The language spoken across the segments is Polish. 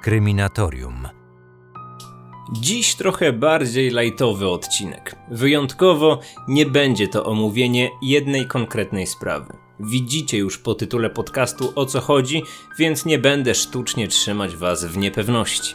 Kryminatorium. Dziś trochę bardziej lajtowy odcinek. Wyjątkowo nie będzie to omówienie jednej konkretnej sprawy. Widzicie już po tytule podcastu o co chodzi, więc nie będę sztucznie trzymać Was w niepewności.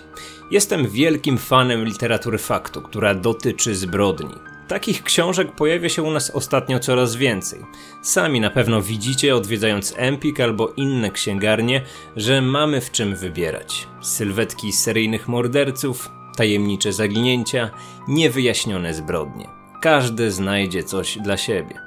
Jestem wielkim fanem literatury faktu, która dotyczy zbrodni. Takich książek pojawia się u nas ostatnio coraz więcej. Sami na pewno widzicie, odwiedzając Empik albo inne księgarnie, że mamy w czym wybierać. Sylwetki seryjnych morderców, tajemnicze zaginięcia, niewyjaśnione zbrodnie. Każdy znajdzie coś dla siebie.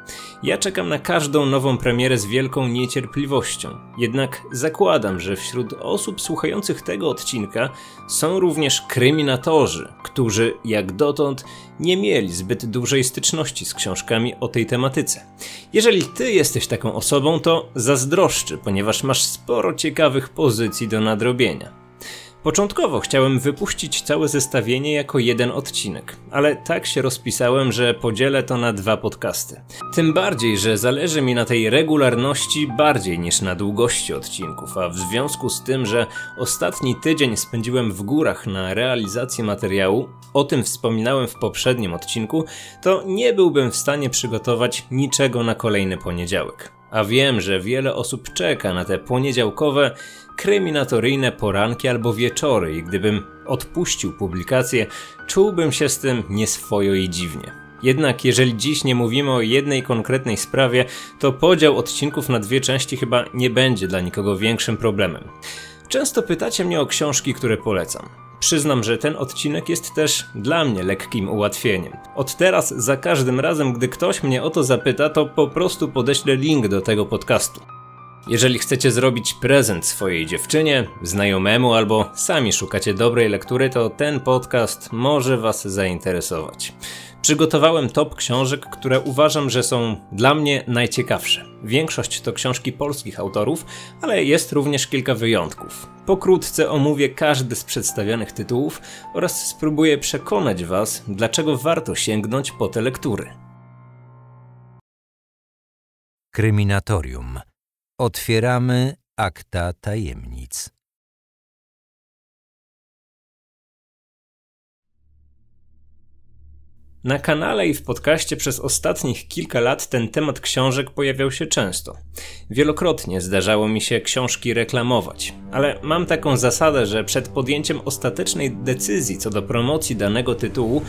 Ja czekam na każdą nową premierę z wielką niecierpliwością. Jednak zakładam, że wśród osób słuchających tego odcinka są również kryminatorzy, którzy jak dotąd nie mieli zbyt dużej styczności z książkami o tej tematyce. Jeżeli ty jesteś taką osobą, to zazdroszczy, ponieważ masz sporo ciekawych pozycji do nadrobienia. Początkowo chciałem wypuścić całe zestawienie jako jeden odcinek, ale tak się rozpisałem, że podzielę to na dwa podcasty. Tym bardziej, że zależy mi na tej regularności bardziej niż na długości odcinków, a w związku z tym, że ostatni tydzień spędziłem w górach na realizację materiału, o tym wspominałem w poprzednim odcinku, to nie byłbym w stanie przygotować niczego na kolejny poniedziałek. A wiem, że wiele osób czeka na te poniedziałkowe, kryminatoryjne poranki albo wieczory i gdybym odpuścił publikację, czułbym się z tym nieswojo i dziwnie. Jednak jeżeli dziś nie mówimy o jednej konkretnej sprawie, to podział odcinków na dwie części chyba nie będzie dla nikogo większym problemem. Często pytacie mnie o książki, które polecam. Przyznam, że ten odcinek jest też dla mnie lekkim ułatwieniem. Od teraz za każdym razem, gdy ktoś mnie o to zapyta, to po prostu podeślę link do tego podcastu. Jeżeli chcecie zrobić prezent swojej dziewczynie, znajomemu albo sami szukacie dobrej lektury, to ten podcast może Was zainteresować. Przygotowałem top książek, które uważam, że są dla mnie najciekawsze. Większość to książki polskich autorów, ale jest również kilka wyjątków. Pokrótce omówię każdy z przedstawionych tytułów oraz spróbuję przekonać Was, dlaczego warto sięgnąć po te lektury. Kryminatorium. Otwieramy akta tajemnic. Na kanale i w podcaście przez ostatnich kilka lat ten temat książek pojawiał się często. Wielokrotnie zdarzało mi się książki reklamować, ale mam taką zasadę, że przed podjęciem ostatecznej decyzji co do promocji danego tytułu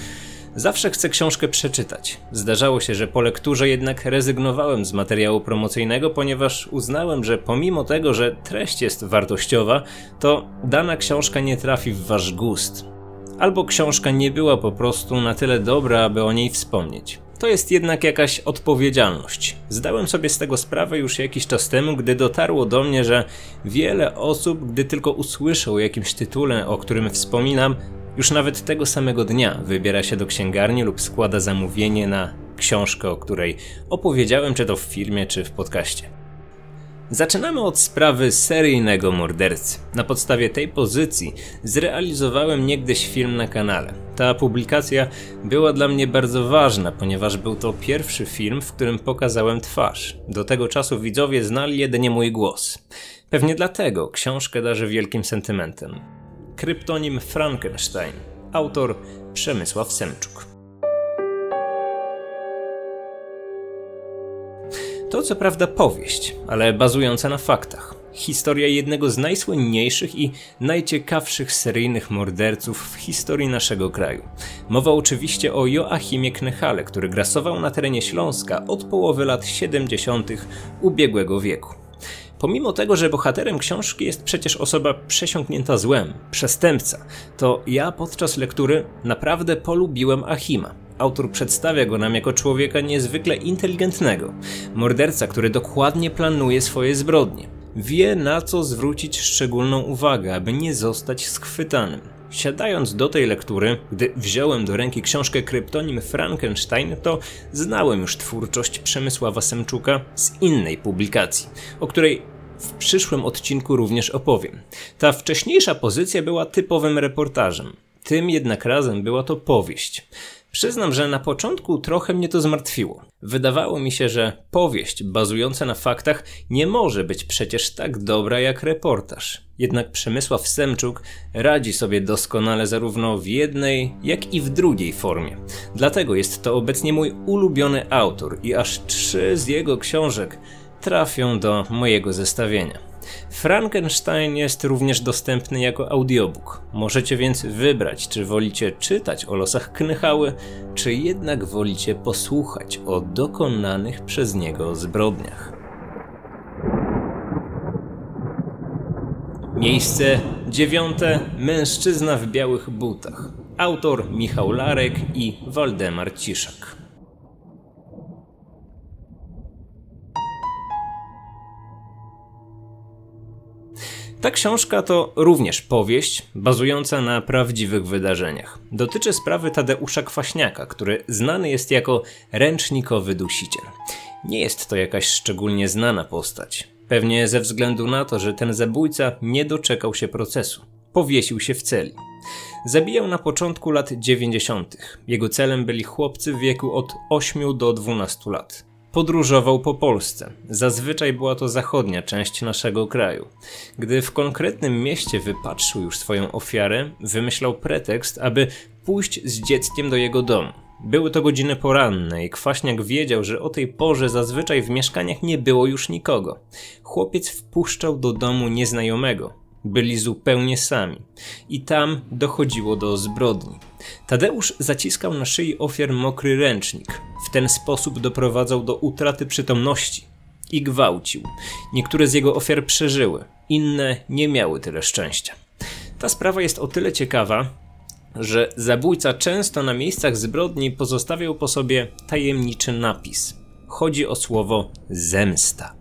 Zawsze chcę książkę przeczytać. Zdarzało się, że po lekturze jednak rezygnowałem z materiału promocyjnego, ponieważ uznałem, że pomimo tego, że treść jest wartościowa, to dana książka nie trafi w wasz gust. Albo książka nie była po prostu na tyle dobra, aby o niej wspomnieć. To jest jednak jakaś odpowiedzialność. Zdałem sobie z tego sprawę już jakiś czas temu, gdy dotarło do mnie, że wiele osób, gdy tylko usłyszą o jakimś tytule, o którym wspominam, już nawet tego samego dnia wybiera się do księgarni lub składa zamówienie na książkę, o której opowiedziałem, czy to w filmie, czy w podcaście. Zaczynamy od sprawy seryjnego mordercy. Na podstawie tej pozycji zrealizowałem niegdyś film na kanale. Ta publikacja była dla mnie bardzo ważna, ponieważ był to pierwszy film, w którym pokazałem twarz. Do tego czasu widzowie znali jedynie mój głos. Pewnie dlatego książkę darzę wielkim sentymentem. Kryptonim Frankenstein. Autor Przemysław Semczuk. To co prawda powieść, ale bazująca na faktach. Historia jednego z najsłynniejszych i najciekawszych seryjnych morderców w historii naszego kraju. Mowa oczywiście o Joachimie Knechale, który grasował na terenie Śląska od połowy lat 70. ubiegłego wieku. Pomimo tego, że bohaterem książki jest przecież osoba przesiąknięta złem, przestępca, to ja podczas lektury naprawdę polubiłem Achima. Autor przedstawia go nam jako człowieka niezwykle inteligentnego, morderca, który dokładnie planuje swoje zbrodnie. Wie na co zwrócić szczególną uwagę, aby nie zostać schwytanym. Siadając do tej lektury, gdy wziąłem do ręki książkę Kryptonim Frankenstein, to znałem już twórczość Przemysława Semczuka z innej publikacji, o której w przyszłym odcinku również opowiem. Ta wcześniejsza pozycja była typowym reportażem. Tym jednak razem była to powieść. Przyznam, że na początku trochę mnie to zmartwiło. Wydawało mi się, że powieść bazująca na faktach nie może być przecież tak dobra jak reportaż. Jednak Przemysław Semczuk radzi sobie doskonale zarówno w jednej, jak i w drugiej formie. Dlatego jest to obecnie mój ulubiony autor i aż trzy z jego książek trafią do mojego zestawienia. Frankenstein jest również dostępny jako audiobook. Możecie więc wybrać, czy wolicie czytać o losach Knychały, czy jednak wolicie posłuchać o dokonanych przez niego zbrodniach. Miejsce dziewiąte. Mężczyzna w białych butach. Autor Michał Larek i Waldemar Ciszak. Ta książka to również powieść bazująca na prawdziwych wydarzeniach. Dotyczy sprawy Tadeusza Kwaśniaka, który znany jest jako ręcznikowy dusiciel. Nie jest to jakaś szczególnie znana postać. Pewnie ze względu na to, że ten zabójca nie doczekał się procesu. Powiesił się w celi. Zabijał na początku lat 90. Jego celem byli chłopcy w wieku od 8 do 12 lat. Podróżował po Polsce. Zazwyczaj była to zachodnia część naszego kraju. Gdy w konkretnym mieście wypatrzył już swoją ofiarę, wymyślał pretekst, aby pójść z dzieckiem do jego domu. Były to godziny poranne i Kwaśniak wiedział, że o tej porze zazwyczaj w mieszkaniach nie było już nikogo. Chłopiec wpuszczał do domu nieznajomego. Byli zupełnie sami. I tam dochodziło do zbrodni. Tadeusz zaciskał na szyi ofiar mokry ręcznik. W ten sposób doprowadzał do utraty przytomności i gwałcił. Niektóre z jego ofiar przeżyły, inne nie miały tyle szczęścia. Ta sprawa jest o tyle ciekawa, że zabójca często na miejscach zbrodni pozostawiał po sobie tajemniczy napis. Chodzi o słowo zemsta.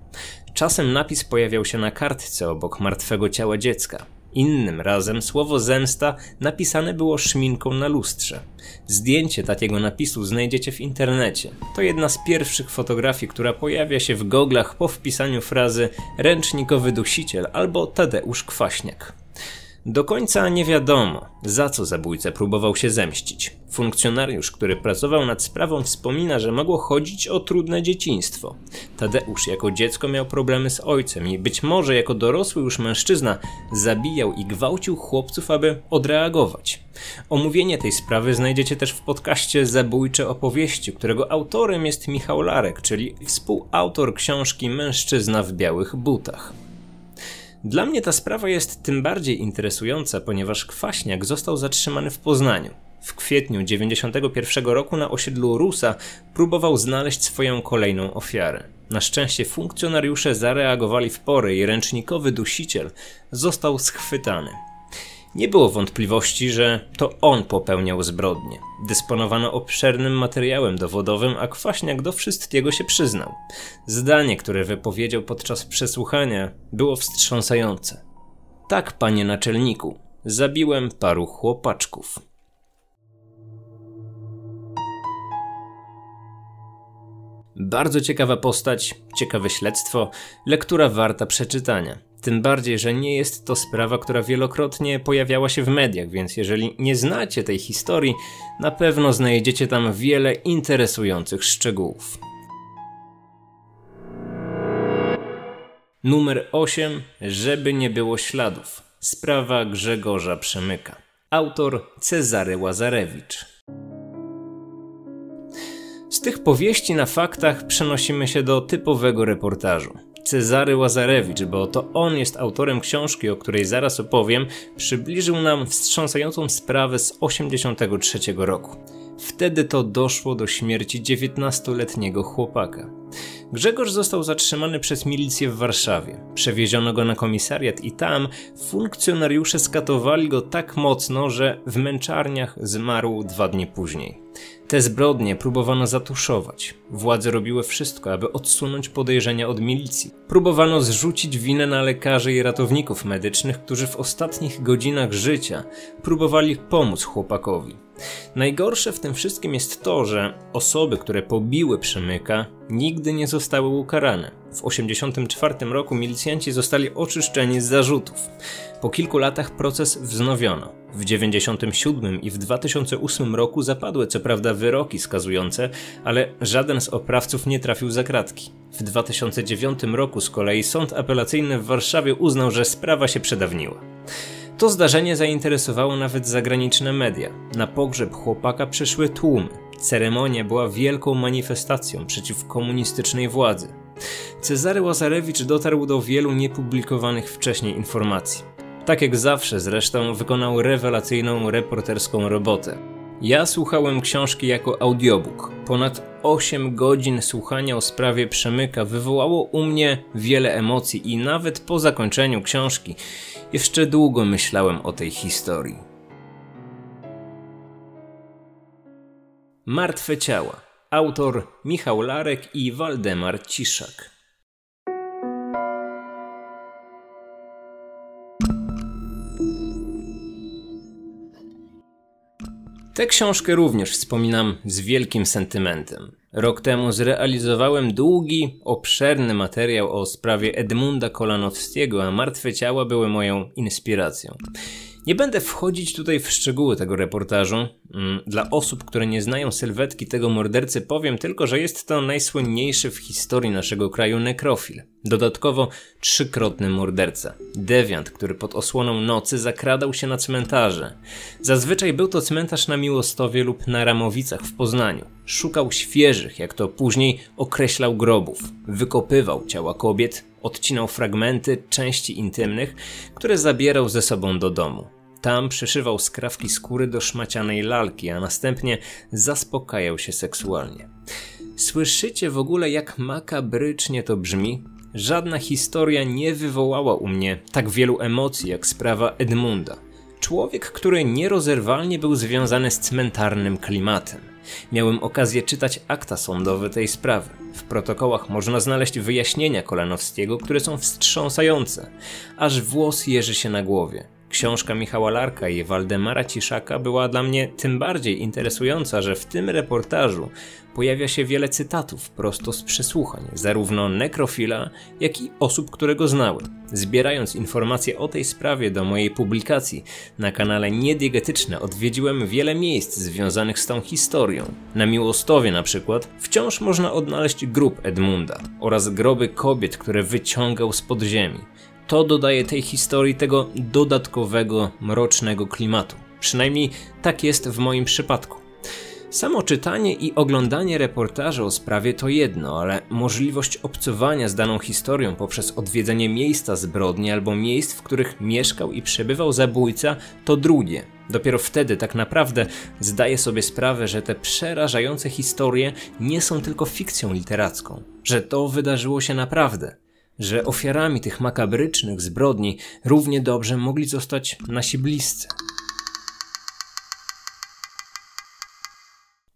Czasem napis pojawiał się na kartce obok martwego ciała dziecka. Innym razem słowo zemsta napisane było szminką na lustrze. Zdjęcie takiego napisu znajdziecie w internecie. To jedna z pierwszych fotografii, która pojawia się w goglach po wpisaniu frazy ręcznikowy dusiciel albo Tadeusz Kwaśniak. Do końca nie wiadomo, za co zabójca próbował się zemścić. Funkcjonariusz, który pracował nad sprawą, wspomina, że mogło chodzić o trudne dzieciństwo. Tadeusz jako dziecko miał problemy z ojcem i być może jako dorosły już mężczyzna zabijał i gwałcił chłopców, aby odreagować. Omówienie tej sprawy znajdziecie też w podcaście Zabójcze opowieści, którego autorem jest Michał Larek, czyli współautor książki Mężczyzna w białych butach. Dla mnie ta sprawa jest tym bardziej interesująca, ponieważ Kwaśniak został zatrzymany w Poznaniu. W kwietniu 91 roku na osiedlu Rusa próbował znaleźć swoją kolejną ofiarę. Na szczęście funkcjonariusze zareagowali w porę i ręcznikowy dusiciel został schwytany. Nie było wątpliwości, że to on popełniał zbrodnie. Dysponowano obszernym materiałem dowodowym, a Kwaśniak do wszystkiego się przyznał. Zdanie, które wypowiedział podczas przesłuchania, było wstrząsające. Tak, panie naczelniku, zabiłem paru chłopaczków. Bardzo ciekawa postać, ciekawe śledztwo, lektura warta przeczytania. Tym bardziej, że nie jest to sprawa, która wielokrotnie pojawiała się w mediach, więc jeżeli nie znacie tej historii, na pewno znajdziecie tam wiele interesujących szczegółów. Numer 8. Żeby nie było śladów. Sprawa Grzegorza Przemyka. Autor Cezary Łazarewicz. Z tych powieści na faktach przenosimy się do typowego reportażu. Cezary Łazarewicz, bo to on jest autorem książki, o której zaraz opowiem, przybliżył nam wstrząsającą sprawę z 1983 roku. Wtedy to doszło do śmierci 19-letniego chłopaka. Grzegorz został zatrzymany przez milicję w Warszawie. Przewieziono go na komisariat i tam funkcjonariusze skatowali go tak mocno, że w męczarniach zmarł dwa dni później. Te zbrodnie próbowano zatuszować. Władze robiły wszystko, aby odsunąć podejrzenia od milicji. Próbowano zrzucić winę na lekarzy i ratowników medycznych, którzy w ostatnich godzinach życia próbowali pomóc chłopakowi. Najgorsze w tym wszystkim jest to, że osoby, które pobiły Przemyka, nigdy nie zostały ukarane. W 1984 roku milicjanci zostali oczyszczeni z zarzutów. Po kilku latach proces wznowiono. W 1997 i w 2008 roku zapadły co prawda wyroki skazujące, ale żaden z oprawców nie trafił za kratki. W 2009 roku z kolei sąd apelacyjny w Warszawie uznał, że sprawa się przedawniła. To zdarzenie zainteresowało nawet zagraniczne media. Na pogrzeb chłopaka przyszły tłumy. Ceremonia była wielką manifestacją przeciw komunistycznej władzy. Cezary Łazarewicz dotarł do wielu niepublikowanych wcześniej informacji. Tak jak zawsze zresztą wykonał rewelacyjną reporterską robotę. Ja słuchałem książki jako audiobook. Ponad 8 godzin słuchania o sprawie Przemyka wywołało u mnie wiele emocji i nawet po zakończeniu książki jeszcze długo myślałem o tej historii. Martwe ciała. Autor Michał Larek i Waldemar Ciszak. Tę książkę również wspominam z wielkim sentymentem. Rok temu zrealizowałem długi, obszerny materiał o sprawie Edmunda Kolanowskiego, a martwe ciała były moją inspiracją. Nie będę wchodzić tutaj w szczegóły tego reportażu. Mm, dla osób, które nie znają sylwetki tego mordercy, powiem tylko, że jest to najsłynniejszy w historii naszego kraju nekrofil. Dodatkowo trzykrotny morderca. Dewiant, który pod osłoną nocy zakradał się na cmentarze. Zazwyczaj był to cmentarz na Miłostowie lub na Ramowicach w Poznaniu. Szukał świeżych, jak to później określał grobów. Wykopywał ciała kobiet, odcinał fragmenty części intymnych, które zabierał ze sobą do domu. Tam przyszywał skrawki skóry do szmacianej lalki, a następnie zaspokajał się seksualnie. Słyszycie w ogóle, jak makabrycznie to brzmi? Żadna historia nie wywołała u mnie tak wielu emocji jak sprawa Edmunda. Człowiek, który nierozerwalnie był związany z cmentarnym klimatem. Miałem okazję czytać akta sądowe tej sprawy. W protokołach można znaleźć wyjaśnienia Kolanowskiego, które są wstrząsające, aż włos jeży się na głowie. Książka Michała Larka i Waldemara Ciszaka była dla mnie tym bardziej interesująca, że w tym reportażu pojawia się wiele cytatów prosto z przesłuchań, zarówno nekrofila, jak i osób, które go znały. Zbierając informacje o tej sprawie do mojej publikacji na kanale Niediegetyczne odwiedziłem wiele miejsc związanych z tą historią. Na Miłostowie na przykład wciąż można odnaleźć grób Edmunda oraz groby kobiet, które wyciągał z podziemi to dodaje tej historii tego dodatkowego, mrocznego klimatu. Przynajmniej tak jest w moim przypadku. Samo czytanie i oglądanie reportaży o sprawie to jedno, ale możliwość obcowania z daną historią poprzez odwiedzenie miejsca zbrodni albo miejsc, w których mieszkał i przebywał zabójca, to drugie. Dopiero wtedy tak naprawdę zdaję sobie sprawę, że te przerażające historie nie są tylko fikcją literacką, że to wydarzyło się naprawdę że ofiarami tych makabrycznych zbrodni równie dobrze mogli zostać nasi bliscy.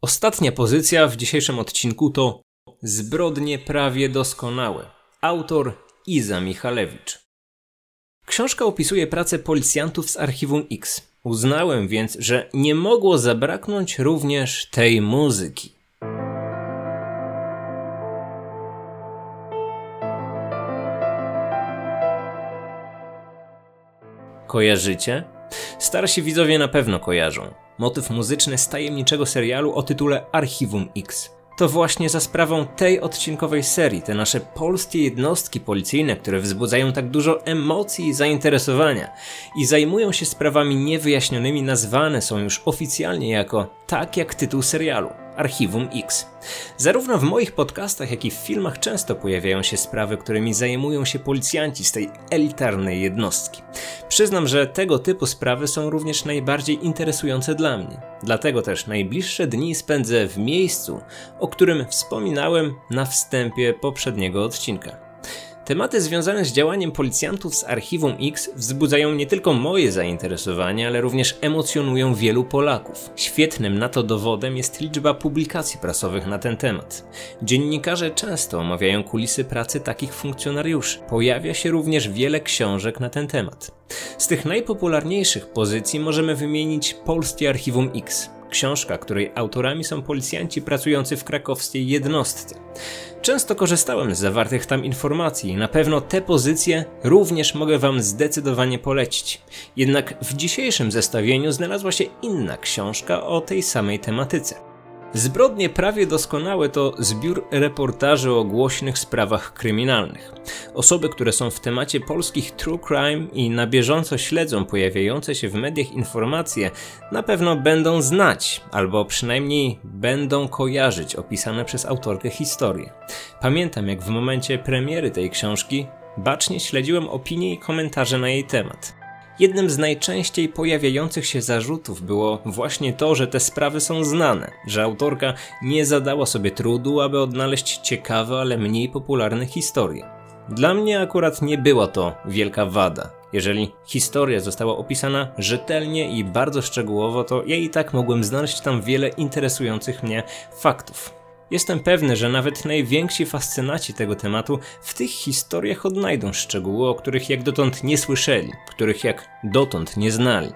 Ostatnia pozycja w dzisiejszym odcinku to Zbrodnie prawie doskonałe. Autor Iza Michalewicz. Książka opisuje pracę policjantów z archiwum X. Uznałem więc, że nie mogło zabraknąć również tej muzyki. Kojarzycie? Starsi widzowie na pewno kojarzą. Motyw muzyczny z tajemniczego serialu o tytule Archiwum X. To właśnie za sprawą tej odcinkowej serii te nasze polskie jednostki policyjne, które wzbudzają tak dużo emocji i zainteresowania i zajmują się sprawami niewyjaśnionymi, nazwane są już oficjalnie jako tak jak tytuł serialu Archiwum X. Zarówno w moich podcastach, jak i w filmach często pojawiają się sprawy, którymi zajmują się policjanci z tej elitarnej jednostki. Przyznam, że tego typu sprawy są również najbardziej interesujące dla mnie. Dlatego też najbliższe dni spędzę w miejscu, o którym wspominałem na wstępie poprzedniego odcinka. Tematy związane z działaniem policjantów z Archiwum X wzbudzają nie tylko moje zainteresowanie, ale również emocjonują wielu Polaków. Świetnym na to dowodem jest liczba publikacji prasowych na ten temat. Dziennikarze często omawiają kulisy pracy takich funkcjonariuszy. Pojawia się również wiele książek na ten temat. Z tych najpopularniejszych pozycji możemy wymienić Polskie Archiwum X, książka, której autorami są policjanci pracujący w krakowskiej jednostce. Często korzystałem z zawartych tam informacji i na pewno te pozycje również mogę Wam zdecydowanie polecić. Jednak w dzisiejszym zestawieniu znalazła się inna książka o tej samej tematyce. Zbrodnie prawie doskonałe to zbiór reportaży o głośnych sprawach kryminalnych. Osoby, które są w temacie polskich true crime i na bieżąco śledzą pojawiające się w mediach informacje, na pewno będą znać, albo przynajmniej będą kojarzyć opisane przez autorkę historie. Pamiętam, jak w momencie premiery tej książki bacznie śledziłem opinie i komentarze na jej temat. Jednym z najczęściej pojawiających się zarzutów było właśnie to, że te sprawy są znane, że autorka nie zadała sobie trudu, aby odnaleźć ciekawe, ale mniej popularne historie. Dla mnie akurat nie była to wielka wada. Jeżeli historia została opisana rzetelnie i bardzo szczegółowo, to ja i tak mogłem znaleźć tam wiele interesujących mnie faktów. Jestem pewny, że nawet najwięksi fascynaci tego tematu w tych historiach odnajdą szczegóły, o których jak dotąd nie słyszeli, których jak dotąd nie znali.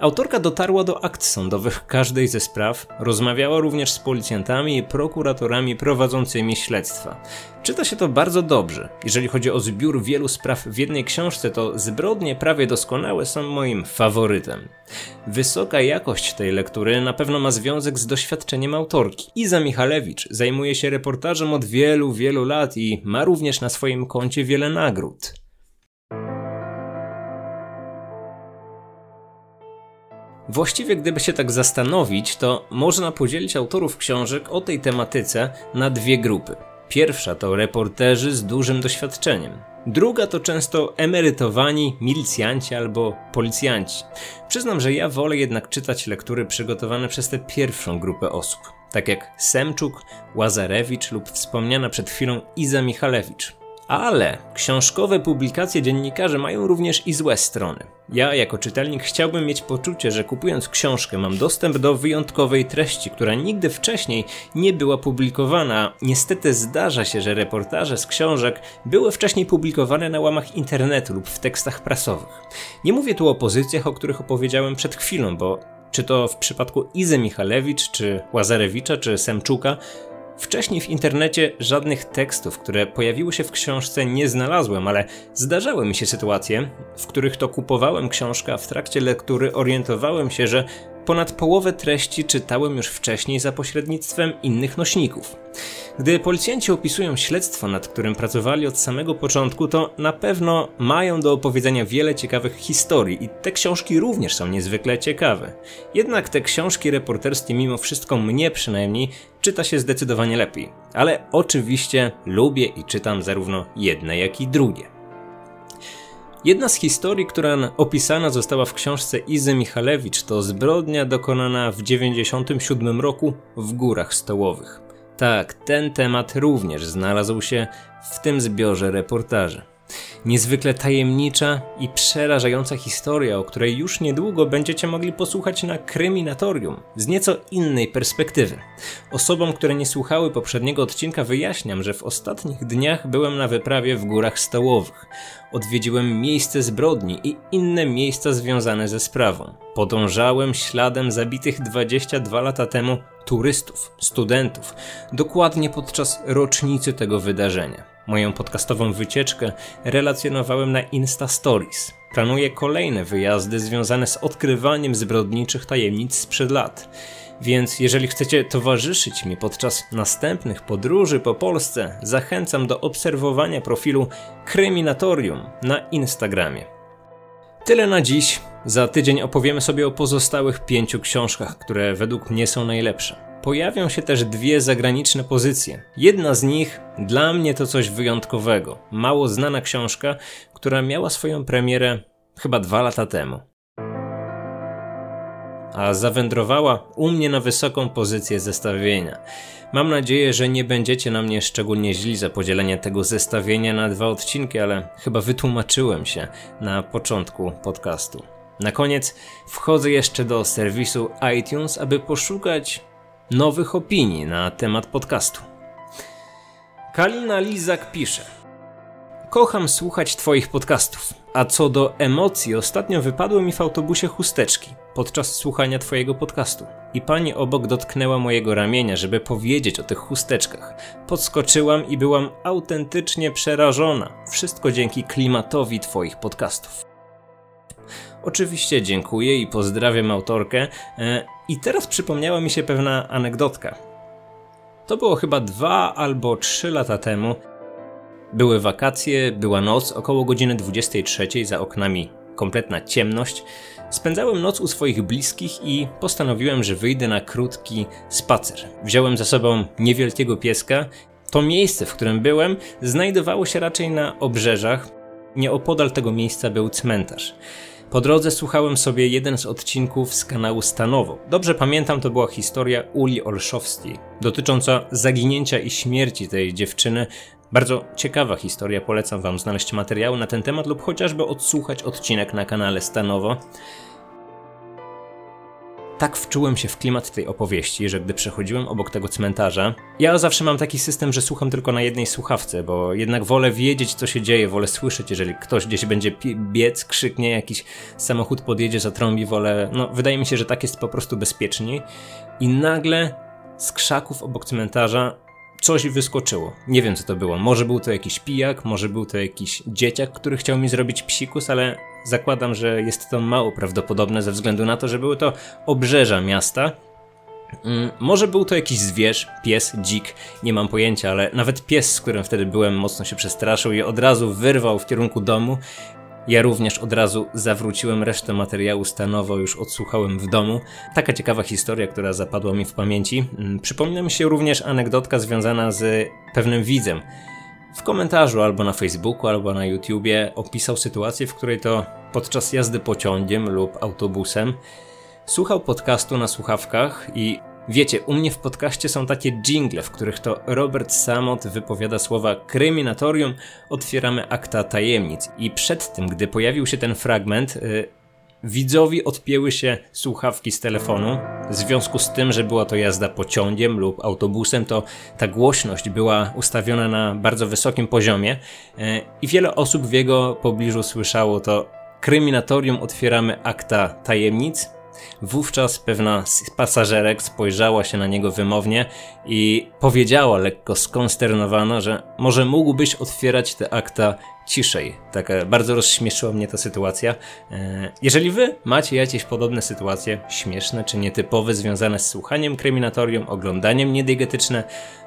Autorka dotarła do akt sądowych każdej ze spraw, rozmawiała również z policjantami i prokuratorami prowadzącymi śledztwa. Czyta się to bardzo dobrze. Jeżeli chodzi o zbiór wielu spraw w jednej książce, to zbrodnie prawie doskonałe są moim faworytem. Wysoka jakość tej lektury na pewno ma związek z doświadczeniem autorki. Iza Michalewicz zajmuje się reportażem od wielu, wielu lat i ma również na swoim koncie wiele nagród. Właściwie, gdyby się tak zastanowić, to można podzielić autorów książek o tej tematyce na dwie grupy. Pierwsza to reporterzy z dużym doświadczeniem. Druga to często emerytowani milicjanci albo policjanci. Przyznam, że ja wolę jednak czytać lektury przygotowane przez tę pierwszą grupę osób, tak jak Semczuk, Łazarewicz lub wspomniana przed chwilą Iza Michalewicz. Ale książkowe publikacje dziennikarzy mają również i złe strony. Ja, jako czytelnik, chciałbym mieć poczucie, że kupując książkę mam dostęp do wyjątkowej treści, która nigdy wcześniej nie była publikowana. Niestety zdarza się, że reportaże z książek były wcześniej publikowane na łamach internetu lub w tekstach prasowych. Nie mówię tu o pozycjach, o których opowiedziałem przed chwilą, bo czy to w przypadku Izy Michalewicz, czy Łazarewicza, czy Semczuka, Wcześniej w internecie żadnych tekstów, które pojawiły się w książce, nie znalazłem, ale zdarzały mi się sytuacje, w których to kupowałem książkę, a w trakcie lektury orientowałem się, że ponad połowę treści czytałem już wcześniej za pośrednictwem innych nośników. Gdy policjanci opisują śledztwo, nad którym pracowali od samego początku, to na pewno mają do opowiedzenia wiele ciekawych historii i te książki również są niezwykle ciekawe. Jednak te książki reporterskie mimo wszystko mnie przynajmniej czyta się zdecydowanie lepiej. Ale oczywiście lubię i czytam zarówno jedne jak i drugie. Jedna z historii, która opisana została w książce Izy Michalewicz, to zbrodnia dokonana w 97 roku w Górach Stołowych. Tak, ten temat również znalazł się w tym zbiorze reportaży. Niezwykle tajemnicza i przerażająca historia, o której już niedługo będziecie mogli posłuchać na Kryminatorium z nieco innej perspektywy. Osobom, które nie słuchały poprzedniego odcinka, wyjaśniam, że w ostatnich dniach byłem na wyprawie w Górach Stołowych. Odwiedziłem miejsce zbrodni i inne miejsca związane ze sprawą. Podążałem śladem zabitych 22 lata temu turystów, studentów, dokładnie podczas rocznicy tego wydarzenia. Moją podcastową wycieczkę relacjonowałem na Insta Stories. Planuję kolejne wyjazdy związane z odkrywaniem zbrodniczych tajemnic sprzed lat. Więc jeżeli chcecie towarzyszyć mi podczas następnych podróży po Polsce, zachęcam do obserwowania profilu Kryminatorium na Instagramie. Tyle na dziś. Za tydzień opowiemy sobie o pozostałych pięciu książkach, które według mnie są najlepsze pojawią się też dwie zagraniczne pozycje. Jedna z nich dla mnie to coś wyjątkowego. Mało znana książka, która miała swoją premierę chyba dwa lata temu. A zawędrowała u mnie na wysoką pozycję zestawienia. Mam nadzieję, że nie będziecie na mnie szczególnie źli za podzielenie tego zestawienia na dwa odcinki, ale chyba wytłumaczyłem się na początku podcastu. Na koniec wchodzę jeszcze do serwisu iTunes, aby poszukać nowych opinii na temat podcastu. Kalina Lizak pisze: Kocham słuchać Twoich podcastów. A co do emocji, ostatnio wypadły mi w autobusie chusteczki podczas słuchania Twojego podcastu. I pani obok dotknęła mojego ramienia, żeby powiedzieć o tych chusteczkach. Podskoczyłam i byłam autentycznie przerażona. Wszystko dzięki klimatowi Twoich podcastów. Oczywiście dziękuję i pozdrawiam autorkę. I teraz przypomniała mi się pewna anegdotka. To było chyba dwa albo trzy lata temu. Były wakacje, była noc, około godziny 23 za oknami kompletna ciemność. Spędzałem noc u swoich bliskich i postanowiłem, że wyjdę na krótki spacer. Wziąłem ze sobą niewielkiego pieska. To miejsce, w którym byłem, znajdowało się raczej na obrzeżach. Nieopodal tego miejsca był cmentarz. Po drodze słuchałem sobie jeden z odcinków z kanału Stanowo. Dobrze pamiętam, to była historia Uli Olszowskiej, dotycząca zaginięcia i śmierci tej dziewczyny. Bardzo ciekawa historia, polecam Wam znaleźć materiały na ten temat lub chociażby odsłuchać odcinek na kanale Stanowo tak wczułem się w klimat tej opowieści, że gdy przechodziłem obok tego cmentarza, ja zawsze mam taki system, że słucham tylko na jednej słuchawce, bo jednak wolę wiedzieć, co się dzieje, wolę słyszeć, jeżeli ktoś gdzieś będzie biec, krzyknie, jakiś samochód podjedzie, zatrąbi, wolę, no wydaje mi się, że tak jest po prostu bezpieczniej. I nagle z krzaków obok cmentarza coś wyskoczyło. Nie wiem co to było. Może był to jakiś pijak, może był to jakiś dzieciak, który chciał mi zrobić psikus, ale zakładam, że jest to mało prawdopodobne ze względu na to, że były to obrzeża miasta. Mm, może był to jakiś zwierz, pies, dzik, nie mam pojęcia, ale nawet pies, z którym wtedy byłem, mocno się przestraszył i od razu wyrwał w kierunku domu. Ja również od razu zawróciłem resztę materiału stanowo, już odsłuchałem w domu. Taka ciekawa historia, która zapadła mi w pamięci. Mm, przypomina mi się również anegdotka związana z pewnym widzem. W komentarzu albo na Facebooku, albo na YouTubie opisał sytuację, w której to podczas jazdy pociągiem lub autobusem słuchał podcastu na słuchawkach i Wiecie, u mnie w podcaście są takie jingle, w których to Robert Samot wypowiada słowa kryminatorium, otwieramy akta tajemnic. I przed tym, gdy pojawił się ten fragment, yy, widzowi odpięły się słuchawki z telefonu. W związku z tym, że była to jazda pociągiem lub autobusem, to ta głośność była ustawiona na bardzo wysokim poziomie yy, i wiele osób w jego pobliżu słyszało to kryminatorium, otwieramy akta tajemnic Wówczas pewna z pasażerek spojrzała się na niego wymownie i powiedziała lekko skonsternowana, że może mógłbyś otwierać te akta ciszej. Tak bardzo rozśmieszyła mnie ta sytuacja. E, jeżeli wy macie jakieś podobne sytuacje, śmieszne czy nietypowe, związane z słuchaniem kryminatorium, oglądaniem niediegetyczne,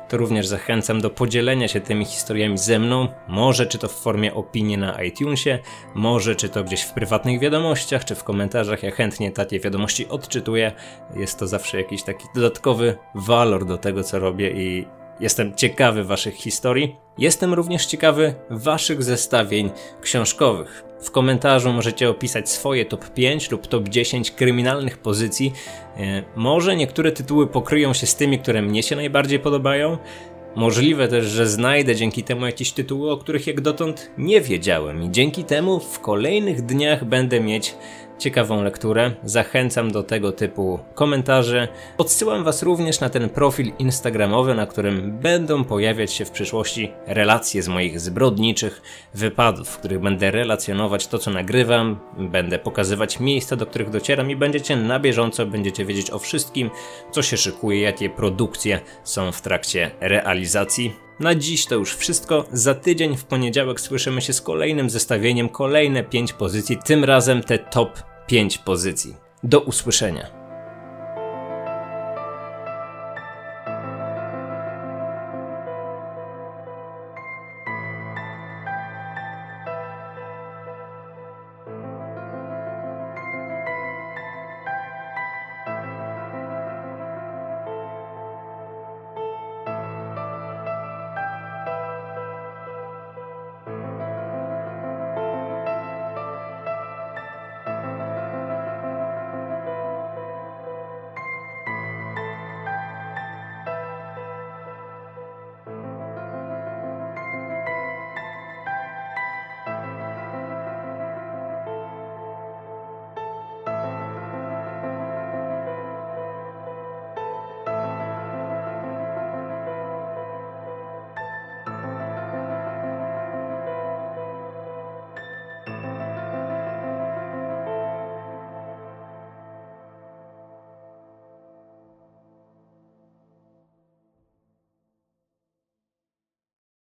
to również zachęcam do podzielenia się tymi historiami ze mną, może czy to w formie opinii na iTunesie, może czy to gdzieś w prywatnych wiadomościach, czy w komentarzach. Ja chętnie takie wiadomości odczytuję. Jest to zawsze jakiś taki dodatkowy walor do tego, co robię i Jestem ciekawy Waszych historii. Jestem również ciekawy Waszych zestawień książkowych. W komentarzu możecie opisać swoje top 5 lub top 10 kryminalnych pozycji. E, może niektóre tytuły pokryją się z tymi, które mnie się najbardziej podobają. Możliwe też, że znajdę dzięki temu jakieś tytuły, o których jak dotąd nie wiedziałem, i dzięki temu w kolejnych dniach będę mieć ciekawą lekturę. Zachęcam do tego typu komentarzy. Odsyłam Was również na ten profil Instagramowy, na którym będą pojawiać się w przyszłości relacje z moich zbrodniczych wypadów, w których będę relacjonować to, co nagrywam, będę pokazywać miejsca, do których docieram i będziecie na bieżąco, będziecie wiedzieć o wszystkim, co się szykuje, jakie produkcje są w trakcie realizacji. Na dziś to już wszystko. Za tydzień w poniedziałek słyszymy się z kolejnym zestawieniem, kolejne 5 pozycji, tym razem te top 5 pozycji. Do usłyszenia.